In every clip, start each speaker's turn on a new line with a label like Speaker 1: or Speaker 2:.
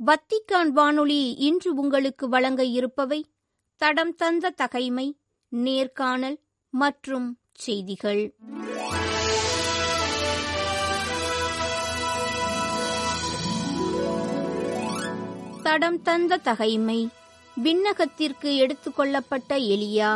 Speaker 1: Vatican வானொலி இன்று உங்களுக்கு வழங்க இருப்பவை தடம் தந்த தகைமை நேர்காணல் மற்றும் செய்திகள். தடம் தந்த தகைமை விண்ணகத்திற்கு எடுத்துக்கொள்ளப்பட்ட எலியா.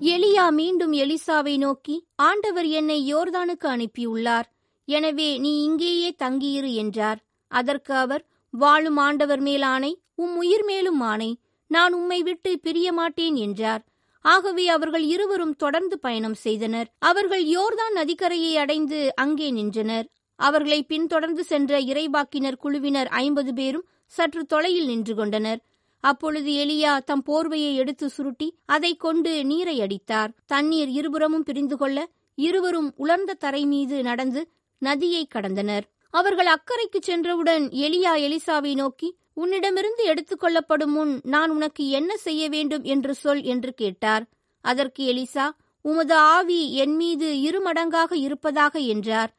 Speaker 1: எலியா மீண்டும் எலிசாவை நோக்கி ஆண்டவர் என்னை யோர்தானுக்கு அனுப்பியுள்ளார். எனவே நீ இங்கேயே தங்கியிரு என்றார். அதற்கு அவர் வாழும் ஆண்டவர் மேலானை உம் உயிர் மேலும் ஆணை. நான் உம்மை விட்டு பிரிய மாட்டேன் என்றார். ஆகவே அவர்கள் இருவரும் தொடர்ந்து பயணம் செய்தனர். அவர்கள் யோர்தான் நதிக்கரையை அடைந்து அங்கே நின்றனர். அவர்களை பின்தொடர்ந்து சென்ற இறைவாக்கினர் குழுவினர் ஐம்பது பேரும் சற்று தொலையில் நின்று கொண்டனர். அப்பொழுது எலியா தம் போர்வையை எடுத்து சுருட்டி அதை கொண்டு நீரை அடித்தார். தண்ணீர் இருபுறமும் பிரிந்து கொள்ள இருவரும் உலர்ந்த தரை மீது நடந்து நதியை கடந்தனர். அவர்கள் அக்கறைக்கு சென்றவுடன் எலியா எலிசாவை நோக்கி உன்னிடமிருந்து எடுத்துக்கொள்ளப்படும் முன் நான் உனக்கு என்ன செய்ய வேண்டும் என்று சொல் என்று கேட்டார். அதற்கு எலிசா உமது ஆவி என் மீது இருமடங்காக இருப்பதாக என்றார்.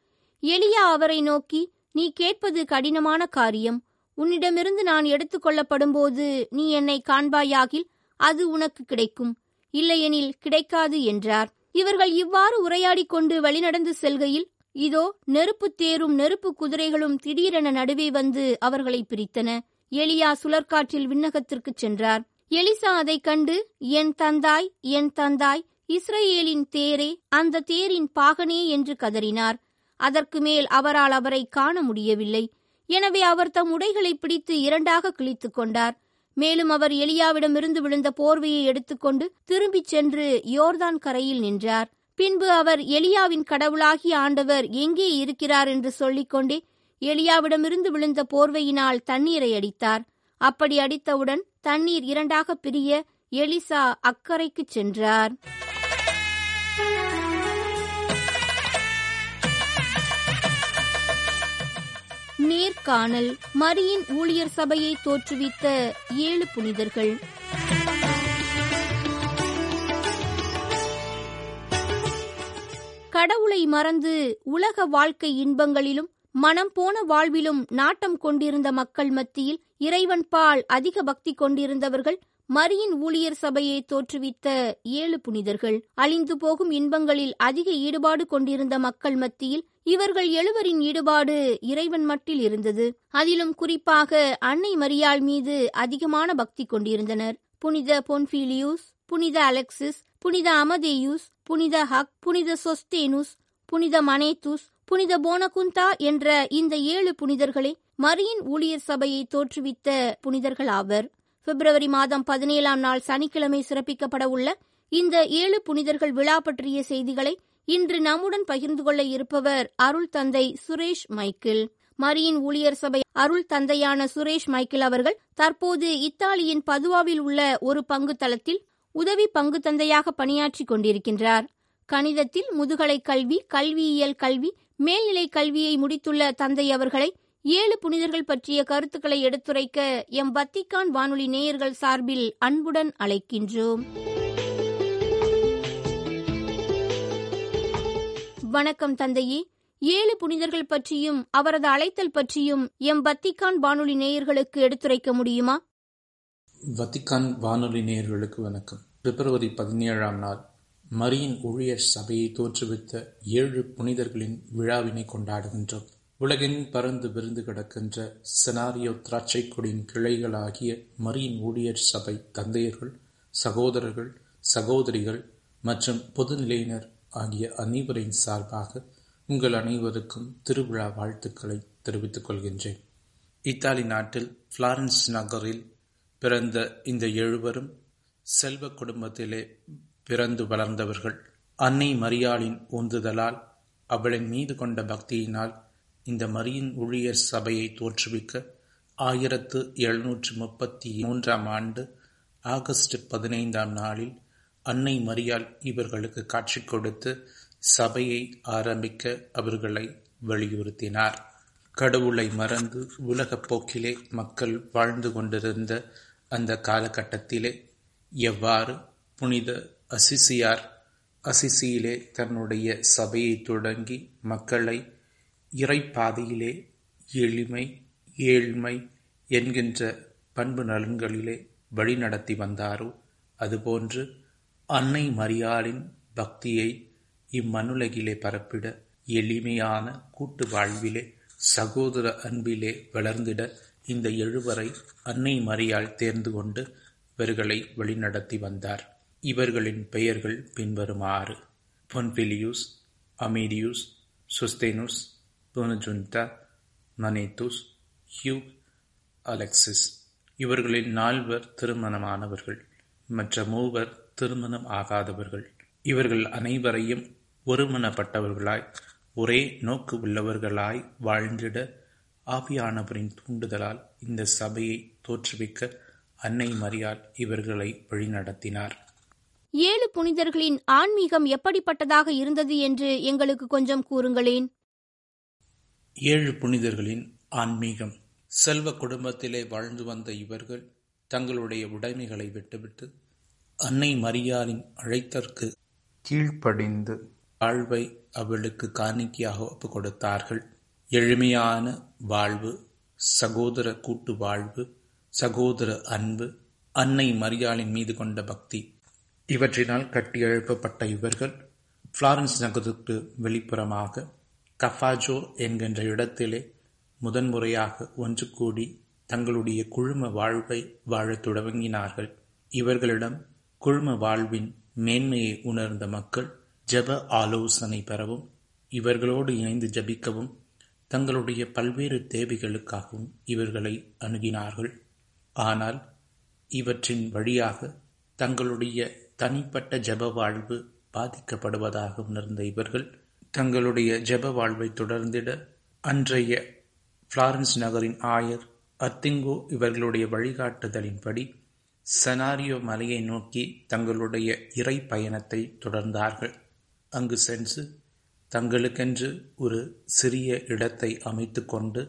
Speaker 1: எலியா அவரை நோக்கி நீ கேட்பது கடினமான காரியம். உன்னிடமிருந்து நான் எடுத்துக்கொள்ளப்படும்போது நீ என்னை காண்பாயாகில் அது உனக்கு கிடைக்கும். இல்லையெனில் கிடைக்காது என்றார். இவர்கள் இவ்வாறு உரையாடிக் கொண்டு வழிநடந்து செல்கையில் இதோ நெருப்பு தேரும் நெருப்பு குதிரைகளும் திடீரென நடுவே வந்து அவர்களை பிரித்தன. எலியா சுழற்காற்றில் விண்ணகத்திற்குச் சென்றார். எலிசா அதைக் கண்டு என் தந்தாய் என் தந்தாய் இஸ்ரேலின் தேரே அந்த தேரின் பாகனே என்று கதறினார். அதற்கு மேல் அவரால் அவரை காண முடியவில்லை. எனவே அவர் தம் உடைகளை பிடித்து இரண்டாக கிழித்துக் கொண்டார். மேலும் அவர் எலியாவிடமிருந்து விழுந்த போர்வையை எடுத்துக்கொண்டு திரும்பிச் சென்று யோர்தான் கரையில் நின்றார். பின்பு அவர் எலியாவின் கடவுளாகிய ஆண்டவர் எங்கே இருக்கிறார் என்று சொல்லிக்கொண்டே எலியாவிடமிருந்து விழுந்த போர்வையினால் தண்ணீரை அடித்தார். அப்படி அடித்தவுடன் தண்ணீர் இரண்டாக பிரிய எலிசா அக்கறைக்குச் சென்றார். நேர்காணல் மரியின் ஊழியர் சபையை தோற்றுவித்த ஏழு புனிதர்கள். கடவுளை மறந்து உலக வாழ்க்கை இன்பங்களிலும் மனம் போன வாழ்விலும் நாட்டம் கொண்டிருந்த மக்கள் மத்தியில் இறைவன் பால் அதிக பக்தி கொண்டிருந்தவர்கள் மரியின் ஊழியர் சபையை தோற்றுவித்த ஏழு புனிதர்கள். அழிந்து போகும் இன்பங்களில் அதிக ஈடுபாடு கொண்டிருந்த மக்கள் மத்தியில் இவர்கள் எழுவரின் ஈடுபாடு இறைவன் மட்டில் இருந்தது. அதிலும் குறிப்பாக அன்னை மரியாள் மீது அதிகமான பக்தி கொண்டிருந்தனர். புனித பொன்ஃபிலியூஸ் புனித அலெக்சிஸ் புனித அமதேயூஸ் புனித ஹக் புனித சொஸ்தேனுஸ் புனித மனேத்துஸ் புனித போனகுந்தா என்ற இந்த ஏழு புனிதர்களே மரியின் ஊழியர் சபையை தோற்றுவித்த புனிதர்கள் ஆவர். பிப்ரவரி மாதம் பதினேழாம் நாள் சனிக்கிழமை சிறப்பிக்கப்பட உள்ள இந்த ஏழு புனிதர்கள் விழா பற்றிய செய்திகளை இன்று நம்முடன் பகிர்ந்து கொள்ள இருப்பவர் அருள் தந்தை சுரேஷ் மைக்கேல். மரியின் ஊழியர் சபை அருள் தந்தையான சுரேஷ் மைக்கேல் அவர்கள் தற்போது இத்தாலியின் பதுவாவில் உள்ள ஒரு பங்கு தளத்தில் உதவி பங்கு தந்தையாக பணியாற்றி கொண்டிருக்கின்றார். கணிதத்தில் முதுகலை கல்வி கல்வியியல் கல்வி மேல்நிலை கல்வியை முடித்துள்ள தந்தை அவர்களை ஏழு புனிதர்கள் பற்றிய கருத்துக்களை எடுத்துரைக்க எம் வத்திக்கான் வானொலி நேயர்கள் சார்பில் அன்புடன் அழைக்கின்றோம். வணக்கம் தந்தையே. ஏழு புனிதர்கள் பற்றியும் அவரது அழைத்தல் பற்றியும் எம் வத்திக்கான் வானொலி நேயர்களுக்கு எடுத்துரைக்க முடியுமா?
Speaker 2: வத்திக்கான் வானொலி நேயர்களுக்கு வணக்கம். பிப்ரவரி பதினேழாம் நாள் மரியின் ஊழியர் சபையை தோற்றுவித்த ஏழு புனிதர்களின் விழாவினை கொண்டாடுகின்றோம். உலகின் பறந்து விருந்து கிடக்கின்ற செனாரியோ திராட்சை கொடியின் கிளைகளாகிய மரியின் ஊழியர் சபை தந்தையர்கள் சகோதரர்கள் சகோதரிகள் மற்றும் பொதுநிலையினர் ஆகிய அனைவரின் சார்பாக உங்கள் அனைவருக்கும் திருவிழா வாழ்த்துக்களை தெரிவித்துக் கொள்கின்றேன். இத்தாலி நாட்டில் பிளாரன்ஸ் நகரில் பிறந்த இந்த எழுவரும் செல்வ குடும்பத்திலே பிறந்து வளர்ந்தவர்கள் அன்னை மரியாளின் உந்துதலால் அவளின் மீது கொண்ட பக்தியினால் இந்த மரியின் ஊழியர் சபையை தோற்றுவிக்க ஆயிரத்து எழுநூற்று முப்பத்தி மூன்றாம் ஆண்டு ஆகஸ்ட் பதினைந்தாம் நாளில் அன்னை மரியால் இவர்களுக்கு காட்சி கொடுத்து சபையை ஆரம்பிக்க அவர்களை வலியுறுத்தினார். கடவுளை மறந்து உலகப் போக்கிலே மக்கள் வாழ்ந்து கொண்டிருந்த அந்த காலகட்டத்திலே எவ்வாறு புனித அசிசியார் அசிசியிலே தன்னுடைய சபையை தொடங்கி மக்களை இறைப்பாதையிலே எளிமை ஏழ்மை என்கின்ற பண்பு நலன்களிலே வழிநடத்தி வந்தாரோ அதுபோன்று அன்னை மரியாளின் பக்தியை இம்மண்ணுலகிலே பரப்பிட எளிமையான கூட்டு வாழ்விலே சகோதர அன்பிலே வளர்ந்திட இந்த எழுவரை அன்னை மரியாள் தேர்ந்து கொண்டு இவர்களை வழிநடத்தி வந்தார். இவர்களின் பெயர்கள் பின்வருமாறு. பொன்பிலியூஸ் அமீடியூஸ் சுஸ்தேனுஸ் ஜுன்டா மனேதூஸ் ஹியூ அலெக்சிஸ். இவர்களில் நால்வர் திருமணமானவர்கள் மற்ற மூவர் திருமணம் ஆகாதவர்கள். இவர்கள் அனைவரையும் ஒருமனப்பட்டவர்களாய் ஒரே நோக்கு உள்ளவர்களாய் வாழ்ந்திட ஆவியானவரின் தூண்டுதலால் இந்த சபையை தோற்றுவிக்க அன்னை மரியால் இவர்களை வழிநடத்தினார்.
Speaker 1: ஏழு புனிதர்களின் ஆன்மீகம் எப்படிப்பட்டதாக இருந்தது என்று எங்களுக்கு கொஞ்சம் கூறுங்களேன்.
Speaker 2: ஏழு புனிதர்களின் ஆன்மீகம். செல்வ குடும்பத்திலே வாழ்ந்து வந்த இவர்கள் தங்களுடைய உடைமைகளை விட்டுவிட்டு அன்னை மரியாளின் அழைத்தற்கு கீழ்ப்படிந்து வாழ்வை அவளுக்கு காணிக்கையாக ஒப்பு கொடுத்தார்கள். எளிமையான வாழ்வு சகோதர கூட்டு வாழ்வு சகோதர அன்பு அன்னை மரியாளின் மீது கொண்ட பக்தி. இவற்றினால் கட்டியெழுப்பப்பட்ட இவர்கள் பிளாரன்ஸ் நகருக்கு வெளிப்புறமாக கஃபாஜோ என்கின்ற இடத்திலே முதன்முறையாக ஒன்று கூடி தங்களுடைய குழும வாழ்வை வாழத் தொடங்கினார்கள். இவர்களிடம் குழும வாழ்வின் மேன்மையை உணர்ந்த மக்கள் ஜெப ஆலோசனை பெறவும் இவர்களோடு இணைந்து ஜபிக்கவும் தங்களுடைய பல்வேறு தேவைகளுக்காகவும் இவர்களை அணுகினார்கள். ஆனால் இவற்றின் வழியாக தங்களுடைய தனிப்பட்ட ஜெப வாழ்வு பாதிக்கப்படுவதாக உணர்ந்த இவர்கள் தங்களுடைய ஜெப வாழ்வை தொடர்ந்திட அன்றைய பிளாரன்ஸ் நகரின் ஆயர் அத்திங்கோ இவர்களுடைய வழிகாட்டுதலின்படி செனாரியோ மலையை நோக்கி தங்களுடைய இறை பயணத்தை தொடர்ந்தார்கள். அங்கு சென்று தங்களுக்கென்று ஒரு சிறிய இடத்தை அமைத்து கொண்டு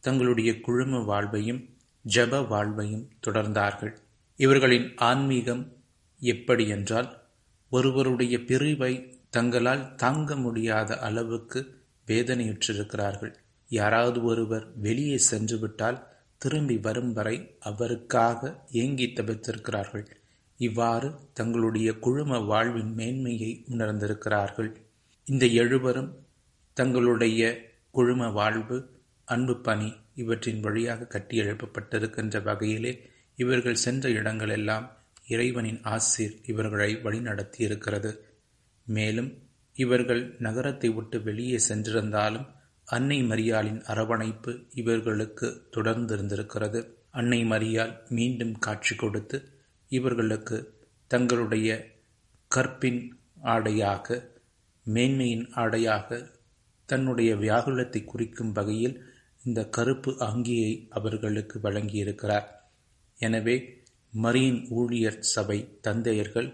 Speaker 2: தங்களுடைய குழும வாழ்வையும் ஜப வாழ்வையும் தொடர்ந்தார்கள். இவர்களின் ஆன்மீகம் எப்படி என்றால் ஒருவருடைய பிரிவை தங்களால் தாங்க முடியாத அளவுக்கு வேதனையுற்றிருக்கிறார்கள். யாராவது ஒருவர் வெளியே சென்று விட்டால் திரும்பி வரும் வரை அவருக்காக ஏங்கி தவித்திருக்கிறார்கள். இவ்வாறு தங்களுடைய குழும வாழ்வின் மேன்மையை உணர்ந்திருக்கிறார்கள். இந்த எழுவரும் தங்களுடைய குழும வாழ்வு அன்பு பணி இவற்றின் வழியாக கட்டியெழுப்பப்பட்டிருக்கின்ற வகையிலே இவர்கள் சென்ற இடங்களெல்லாம் இறைவனின் ஆசிர் இவர்களை வழிநடத்தி இருக்கிறது மேலும் இவர்கள் நகரத்தை விட்டு வெளியே சென்றிருந்தாலும் அன்னை மரியாளின் அரவணைப்பு இவர்களுக்கு தொடர்ந்திருந்திருக்கிறது. அன்னை மரியாள் மீண்டும் காட்சி கொடுத்து இவர்களுக்கு தங்களுடைய கற்பின் ஆடையாக மேன்மையின் ஆடையாக தன்னுடைய வியாகுலத்தை குறிக்கும் வகையில் இந்த கருப்பு அங்கியை அவர்களுக்கு வழங்கியிருக்கிறார். எனவே மரியின் ஊழியர் சபை தந்தையர்கள்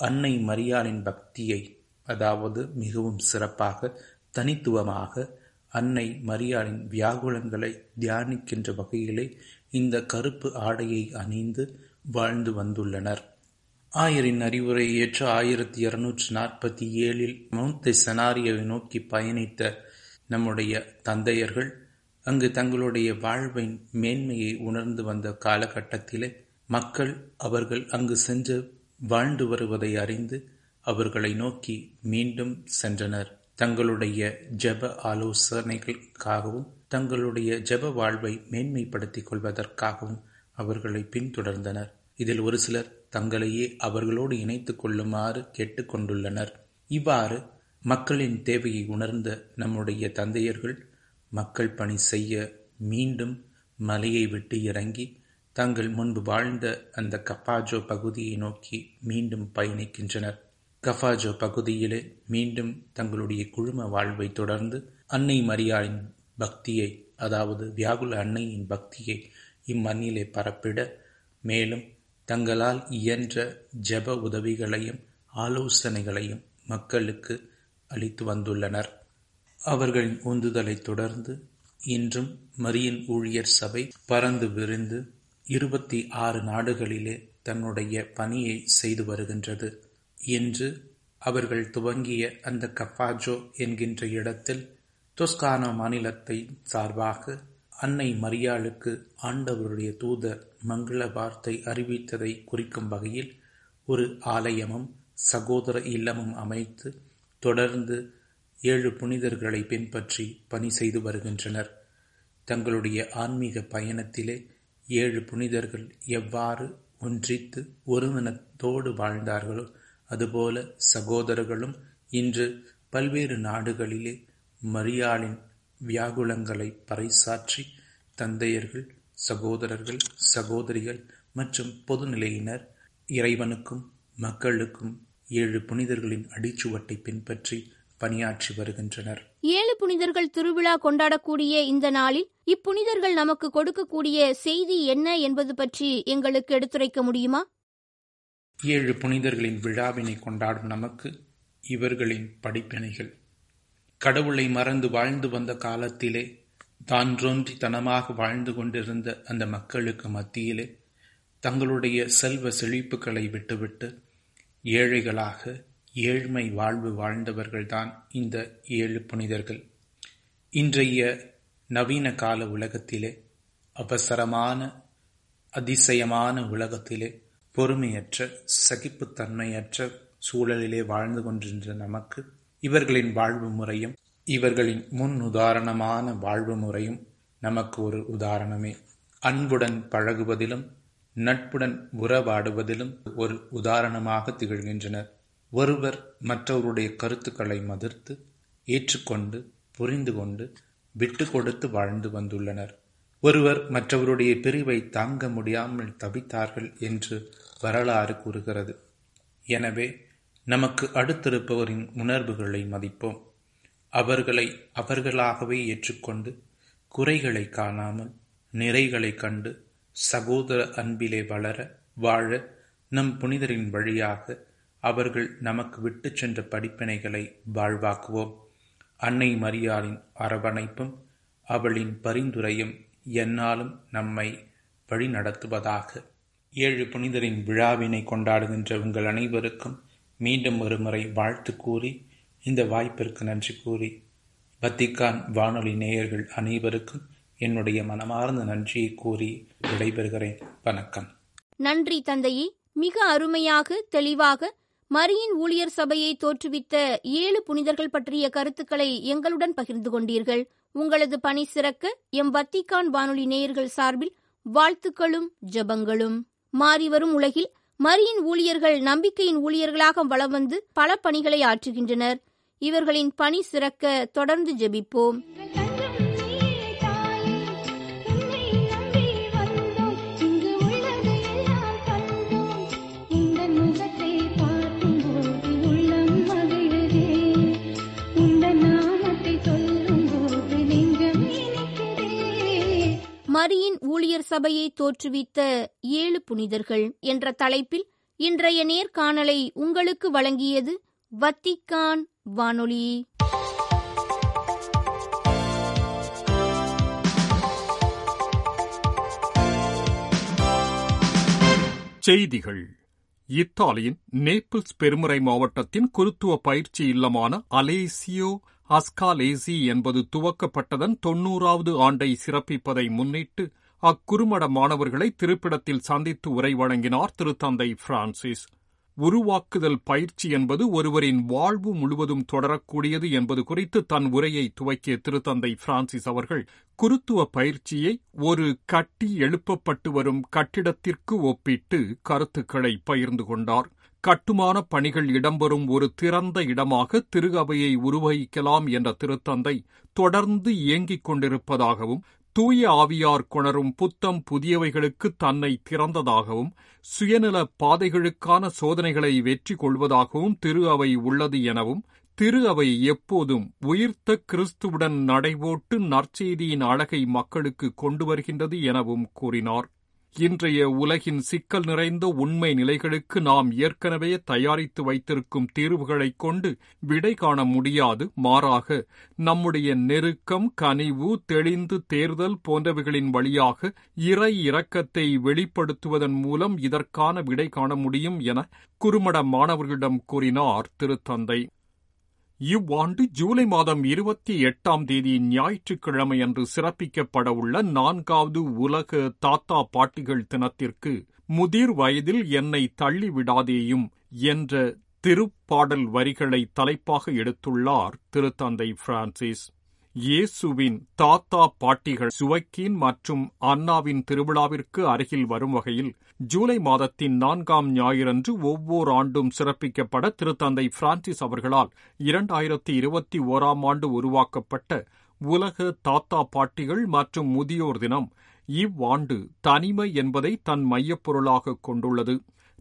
Speaker 2: அன்னை மரியாளின் பக்தியை அதாவது மிகவும் சிறப்பாக தனித்துவமாக அன்னை மரியாளின் வியாகுலங்களை தியானிக்கின்ற வகையிலே இந்த கருப்பு ஆடையை அணிந்து வாழ்ந்து வந்துள்ளனர். ஆயரின் அறிவுரையை ஏற்று ஆயிரத்தி இருநூற்றி நாற்பத்தி ஏழில் மவுண்ட் செனாரியை நோக்கி பயணித்த நம்முடைய தந்தையர்கள் அங்கு தங்களுடைய வாழ்வின் மேன்மையை உணர்ந்து வந்த காலகட்டத்திலே மக்கள் அவர்கள் அங்கு சென்று வாழ்ந்து வருவதை அறிந்து அவர்களை நோக்கி மீண்டும் சென்றனர். தங்களுடைய ஜெப ஆலோசனைகளுக்காகவும் தங்களுடைய ஜெப வாழ்வை மேன்மைப்படுத்திக் கொள்வதற்காகவும் அவர்களை பின்தொடர்ந்தனர். இதில் ஒரு சிலர் தங்களையே அவர்களோடு இணைத்துக் கொள்ளுமாறு கேட்டுக்கொண்டுள்ளனர். இவ்வாறு மக்களின் தேவையை உணர்ந்த நம்முடைய தந்தையர்கள் மக்கள் பணி செய்ய மீண்டும் மலையை விட்டு இறங்கி தங்கள் முன்பு வாழ்ந்த அந்த கஃபாஜோ பகுதியை நோக்கி மீண்டும் பயணிக்கின்றனர். கஃபாஜோ பகுதியிலே மீண்டும் தங்களுடைய குழும வாழ்வை தொடர்ந்து அன்னை மரியாளின் பக்தியை அதாவது வியாகுல அன்னையின் பக்தியை இம்மண்ணிலே பரப்பிட மேலும் தங்களால் இயன்ற ஜெப உதவிகளையும் ஆலோசனைகளையும் மக்களுக்கு அளித்து வந்துள்ளனர். அவர்களின் உந்துதலை தொடர்ந்து இன்றும் மரியின் ஊழியர் சபை பறந்து விரிந்து இருபத்தி ஆறு நாடுகளிலே தன்னுடைய பணியை செய்து வருகின்றது. என்று அவர்கள் துவங்கிய அந்த கஃபாஜோ என்கின்ற இடத்தில் தொஸ்கானா மாநிலத்தை சார்பாக அன்னை மரியாளுக்கு ஆண்டவருடைய தூதர் மங்கள வார்த்தை அறிவித்ததை குறிக்கும் வகையில் ஒரு ஆலயமும் சகோதர இல்லமும் அமைத்து தொடர்ந்து ஏழு புனிதர்களை பின்பற்றி பணி செய்து வருகின்றனர். தங்களுடைய ஆன்மீக பயணத்திலே ஏழு புனிதர்கள் எவ்வாறு ஒன்றித்து ஒருமனத்தோடு வாழ்ந்தார்களோ அதுபோல சகோதரர்களும் இன்று பல்வேறு நாடுகளிலே மரியாளின் வியாகுலங்களை பறைசாற்றி தந்தையர்கள் சகோதரர்கள் சகோதரிகள் மற்றும் பொதுநிலையினர் இறைவனுக்கும் மக்களுக்கும் ஏழு புனிதர்களின் அடிச்சுவட்டை பின்பற்றி பணியாற்றி வருகின்றனர்.
Speaker 1: ஏழு புனிதர்கள் திருவிழா கொண்டாடக்கூடிய இந்த நாளில் இப்புனிதர்கள் நமக்கு கொடுக்கக்கூடிய செய்தி என்ன என்பது பற்றி எங்களுக்கு எடுத்துரைக்க முடியுமா?
Speaker 2: ஏழு புனிதர்களின் விழாவினை கொண்டாடும் நமக்கு இவர்களின் படிப்பினைகள். கடவுளை மறந்து வாழ்ந்து வந்த காலத்திலே தான் தனமாக வாழ்ந்து கொண்டிருந்த அந்த மக்களுக்கு மத்தியிலே தங்களுடைய செல்வ செழிப்புகளை விட்டுவிட்டு ஏழைகளாக ஏழ்மை வாழ்வு வாழ்ந்தவர்கள்தான் இந்த ஏழு புனிதர்கள். இன்றைய நவீன கால உலகத்திலே அவசரமான அதிசயமான உலகத்திலே பொறுமையற்ற சகிப்புத்தன்மையற்ற சூழலிலே வாழ்ந்து கொண்டிருந்த நமக்கு இவர்களின் வாழ்வு முறையும் இவர்களின் முன் உதாரணமான வாழ்வு முறையும் நமக்கு ஒரு உதாரணமே. அன்புடன் பழகுவதிலும் நட்புடன் உறவாடுவதிலும் ஒரு உதாரணமாக திகழ்கின்றனர். ஒருவர் மற்றவருடைய கருத்துக்களை மதிர்த்து ஏற்றுக்கொண்டு புரிந்து கொண்டு விட்டு கொடுத்து வாழ்ந்து வந்துள்ளனர். ஒருவர் மற்றவருடைய பிரிவை தாங்க முடியாமல் தவித்தார்கள் என்று வரலாறு கூறுகிறது. எனவே நமக்கு அடுத்திருப்பவரின் உணர்வுகளை மதிப்போம். அவர்களை அவர்களாகவே ஏற்றுக்கொண்டு குறைகளை காணாமல் நிறைகளை கண்டு சகோதர அன்பிலே வளர வாழ நம் புனிதரின் வழியாக அவர்கள் நமக்கு விட்டுச் சென்ற படிப்பினைகளை வாழ்வாக்குவோம். அன்னை மரியாளின் அரவணைப்பும் அவளின் பரிந்துரையும் என்னாலும் நம்மை வழிநடத்துவதாக. ஏழு புனிதரின் விழாவினை கொண்டாடுகின்ற உங்கள் அனைவருக்கும் மீண்டும் ஒருமுறை வாழ்த்து கூறி இந்த வாய்ப்பிற்கு நன்றி கூறி வத்திக்கான் வானொலி நேயர்கள் அனைவருக்கும் என்னுடைய மனமார்ந்த நன்றியை கூறி விடைபெறுகிறேன். வணக்கம்.
Speaker 1: நன்றி தந்தையே. மிக அருமையாக தெளிவாக மரியின் ஊழியர் சபையை தோற்றுவித்த ஏழு புனிதர்கள் பற்றிய கருத்துக்களை எங்களுடன் பகிர்ந்து கொண்டீர்கள். உங்களது பணி சிறக்க எம் வத்திக்கான் வானொலி நேயர்கள் சார்பில் வாழ்த்துக்களும் ஜபங்களும். மாறிவரும் உலகில் மரியின் ஊழியர்கள் நம்பிக்கையின் ஊழியர்களாக வளம் வந்து பல பணிகளை ஆற்றுகின்றனர். இவர்களின் பணி சிறக்க தொடர்ந்து ஜெபிப்போம். ஊழியர் சபையை தோற்றுவித்த ஏழு புனிதர்கள் என்ற தலைப்பில் இன்றைய நேர்காணலை உங்களுக்கு வழங்கியது வத்திக்கான் வானொலி.
Speaker 3: செய்திகள். இத்தாலியின் நேபிள்ஸ் பெருமுறை மாவட்டத்தின் குருத்துவ பயிற்சி இல்லமான அலேசியோ அஸ்காலேசி என்பது துவக்கப்பட்டதன் தொன்னூறாவது ஆண்டை சிறப்பிப்பதை முன்னிட்டு அக்குறுமட மாணவர்களை திருப்பிடத்தில் சந்தித்து உரை வழங்கினார் திருத்தந்தை பிரான்சிஸ். உருவாக்குதல் பயிற்சி என்பது ஒருவரின் வாழ்வு முழுவதும் தொடரக்கூடியது என்பது குறித்து தன் உரையை துவக்கிய திருத்தந்தை பிரான்சிஸ் அவர்கள் குருத்துவ பயிற்சியை ஒரு கட்டி எழுப்பப்பட்டு வரும் கட்டிடத்திற்கு ஒப்பிட்டு கருத்துக்களை பகிர்ந்து கொண்டார். கட்டுமான பணிகள் இடம்பெறும் ஒரு திறந்த இடமாக திரு அவையை உருவகிக்கலாம் என்ற திருத்தந்தை தொடர்ந்து இயங்கிக் கொண்டிருப்பதாகவும் தூய ஆவியார் கொணரும் புத்தம் புதியவைகளுக்கு தன்னை திறந்ததாகவும் சுயநல பாதைகளுக்கான சோதனைகளை வெற்றி கொள்வதாகவும் திரு அவை உள்ளது எனவும் திரு அவை எப்போதும் உயிர்த்த கிறிஸ்துவுடன் நடைபோட்டு நற்செய்தியின் அழகை மக்களுக்கு கொண்டு வருகின்றது எனவும் கூறினார். இன்றைய உலகின் சிக்கல் நிறைந்த உண்மை நிலைகளுக்கு நாம் ஏற்கனவே தயாரித்து வைத்திருக்கும் தீர்வுகளைக் கொண்டு விடை காண முடியாது. மாறாக நம்முடைய நெருக்கம் கனிவு தெளிந்து தேர்தல் போன்றவைகளின் வழியாக இறை இரக்கத்தை வெளிப்படுத்துவதன் மூலம் இதற்கான விடை காண முடியும் என குறுமட மாணவர்களிடம் கூறினார் திருத்தந்தை. இவ்வாண்டு ஜூலை மாதம் இருபத்தி எட்டாம் தேதி ஞாயிற்றுக்கிழமையன்று சிறப்பிக்கப்பட உள்ள நான்காவது உலக தாத்தா பாட்டிகள் தினத்திற்கு முதிர் வயதில் என்னை தள்ளிவிடாதேயும் என்ற திருப்பாடல் வரிகளை தலைப்பாக எடுத்துள்ளார் திருத்தந்தை பிரான்சிஸ். இயேசுவின் தாத்தா பாட்டிகள் சுவக்கீன் மற்றும் அன்னாவின் திருவிழாவிற்கு அருகில் வரும் வகையில் ஜூலை மாதத்தின் நான்காம் ஞாயிறன்று ஒவ்வொரு ஆண்டும் சிறப்பிக்கப்பட திருத்தந்தை பிரான்சிஸ் அவர்களால் இரண்டாயிரத்தி இருபத்தி ஓராம் ஆண்டு உருவாக்கப்பட்ட உலக தாத்தா பாட்டிகள் மற்றும் முதியோர் தினம் இவ்வாண்டு தனிமை என்பதை தன் மையப்பொருளாக கொண்டுள்ளது.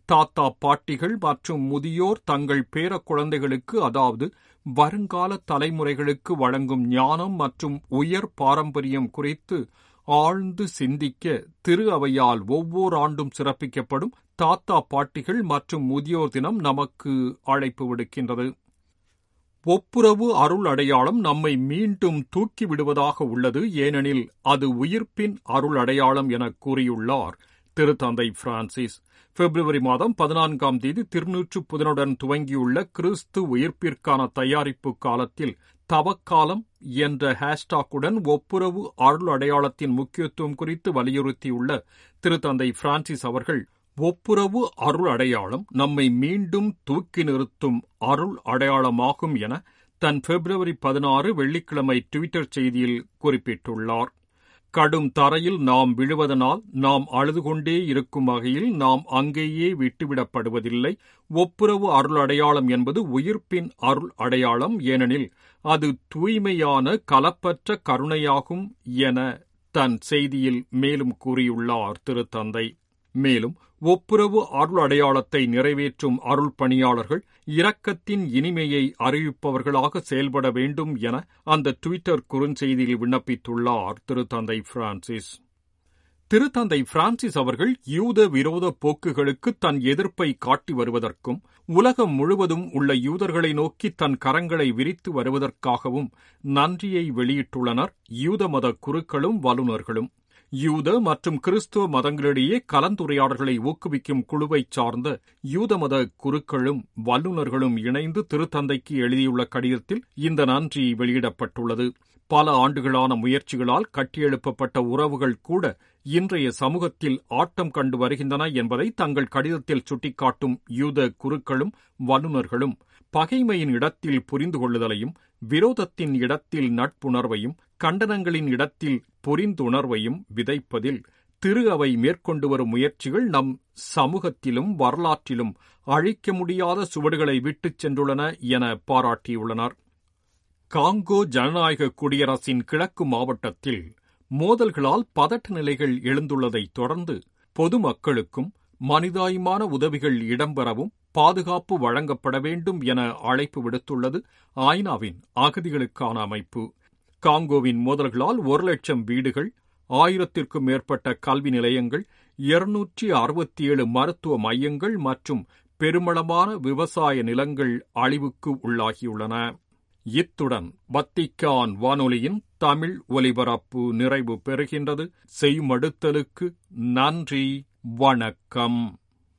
Speaker 3: தாத்தா பாட்டிகள் மற்றும் முதியோர் தங்கள் பேர குழந்தைகளுக்கு அதாவது வருங்கால தலைமுறைகளுக்கு வழங்கும் ஞானம் மற்றும் உயர் பாரம்பரியம் குறித்து ஆழ்ந்து சிந்திக்க திரு அவையால் ஒவ்வொரு ஆண்டும் சிறப்பிக்கப்படும் தாத்தா பாட்டிகள் மற்றும் முதியோர் தினம் நமக்கு அழைப்பு விடுக்கின்றது. ஒப்புரவு அருள் அடையாளம் நம்மை மீண்டும் தூக்கி விடுவதாக உள்ளது. ஏனெனில் அது உயிர்ப்பின் அருள் அடையாளம் என கூறியுள்ளார் திருத்தந்தை பிரான்சிஸ். பிப்ரவரி மாதம் பதினான்காம் தேதி திருநூற்று புதனுடன் துவங்கியுள்ள கிறிஸ்து உயிர்ப்பிற்கான தயாரிப்பு காலத்தில் தவக்காலம் என்ற ஹேஷ்டாக்குடன் ஒப்புரவு அருள் அடையாளத்தின் முக்கியத்துவம் குறித்து வலியுறுத்தியுள்ள திருத்தந்தை பிரான்சிஸ் அவர்கள் ஒப்புரவு அருள் அடையாளம் நம்மை மீண்டும் தூக்கி நிறுத்தும் அருள் அடையாளமாகும் என தன் பிப்ரவரி பதினாறு வெள்ளிக்கிழமை டுவிட்டர் செய்தியில் குறிப்பிட்டுள்ளார். கடும் தரையில் நாம் விழுவதனால் நாம் அழுது கொண்டே இருக்கும் வகையில் நாம் அங்கேயே விட்டுவிடப்படுவதில்லை. ஒப்புரவு அருள் அடையாளம் என்பது உயிர்ப்பின் அருள் அடையாளம் ஏனெனில் அது தூய்மையான கலப்பற்ற கருணையாகும் என தன் செய்தியில் மேலும் கூறியுள்ளார் திருத்தந்தை. மேலும் ஒப்புரவு அருள் அடையாளத்தை நிறைவேற்றும் அருள் பணியாளர்கள் இரக்கத்தின் இனிமையை அறிவிப்பவர்களாக செயல்பட வேண்டும் என அந்த டுவிட்டர் குறுஞ்செய்தியில் விண்ணப்பித்துள்ளார் திருத்தந்தை பிரான்சிஸ். திருத்தந்தை பிரான்சிஸ் அவர்கள் யூத விரோத போக்குகளுக்கு தன் எதிர்ப்பை காட்டி வருவதற்கும் உலகம் முழுவதும் உள்ள யூதர்களை நோக்கி தன் கரங்களை விரித்து வருவதற்காகவும் நன்றியை வெளியிட்டுள்ளனர். யூத மத குருக்களும் வல்லுநர்களும் யூத மற்றும் கிறிஸ்துவ மதங்களிடையே கலந்துரையாடல்களை ஊக்குவிக்கும் குழுவைச் சார்ந்த யூத மத குருக்களும் வல்லுநர்களும் இணைந்து திருத்தந்தைக்கு எழுதியுள்ள கடிதத்தில் இந்த நன்றி வெளியிடப்பட்டுள்ளது. பல ஆண்டுகளான முயற்சிகளால் கட்டியெழுப்பப்பட்ட உறவுகள் கூட இன்றைய சமூகத்தில் ஆட்டம் கண்டு வருகின்றன என்பதை தங்கள் கடிதத்தில் சுட்டிக்காட்டும் யூத குருக்களும் வல்லுநர்களும் பகைமையின் இடத்தில் புரிந்து கொள்ளுதலையும் விரோதத்தின் இடத்தில் நட்புணர்வையும் கண்டனங்களின் இடத்தில் புரிந்துணர்வையும் விதைப்பதில் திரு அவை மேற்கொண்டு வரும் முயற்சிகள் நம் சமூகத்திலும் வரலாற்றிலும் அழிக்க முடியாத சுவடுகளை விட்டுச் சென்றுள்ளன என பாராட்டியுள்ளனர். காங்கோ ஜனநாயக குடியரசின் கிழக்கு மாவட்டத்தில் மோதல்களால் பதட்ட நிலைகள் எழுந்துள்ளதைத் தொடர்ந்து பொதுமக்களுக்கும் மனிதாயமான உதவிகள் இடம்பெறவும் பாதுகாப்பு வழங்கப்பட வேண்டும் என அழைப்பு விடுத்துள்ளது ஐநாவின் அகதிகளுக்கான அமைப்பு. காங்கோவின் மோதல்களால் ஒரு லட்சம் வீடுகள் ஆயிரத்திற்கும் மேற்பட்ட கல்வி நிலையங்கள் இருநூற்றி அறுபத்தி ஏழு மருத்துவ மையங்கள் மற்றும் பெருமளமான விவசாய நிலங்கள் அழிவுக்கு உள்ளாகியுள்ளன. இத்துடன் வத்திக்கான் வானொலியின் தமிழ் ஒலிபரப்பு நிறைவு பெறுகின்றது. செய்மடுத்தலுக்கு நன்றி வணக்கம்.